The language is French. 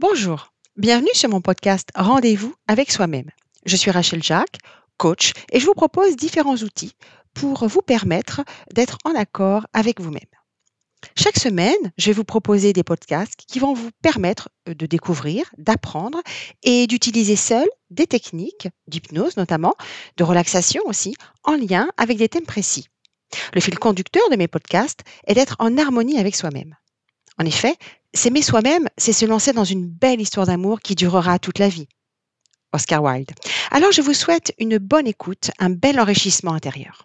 Bonjour, bienvenue sur mon podcast Rendez-vous avec soi-même. Je suis Rachel Jacques, coach, et je vous propose différents outils pour vous permettre d'être en accord avec vous-même. Chaque semaine, je vais vous proposer des podcasts qui vont vous permettre de découvrir, d'apprendre et d'utiliser seul des techniques d'hypnose notamment, de relaxation aussi, en lien avec des thèmes précis. Le fil conducteur de mes podcasts est d'être en harmonie avec soi-même. En effet, s'aimer soi-même, c'est se lancer dans une belle histoire d'amour qui durera toute la vie. Oscar Wilde. Alors je vous souhaite une bonne écoute, un bel enrichissement intérieur.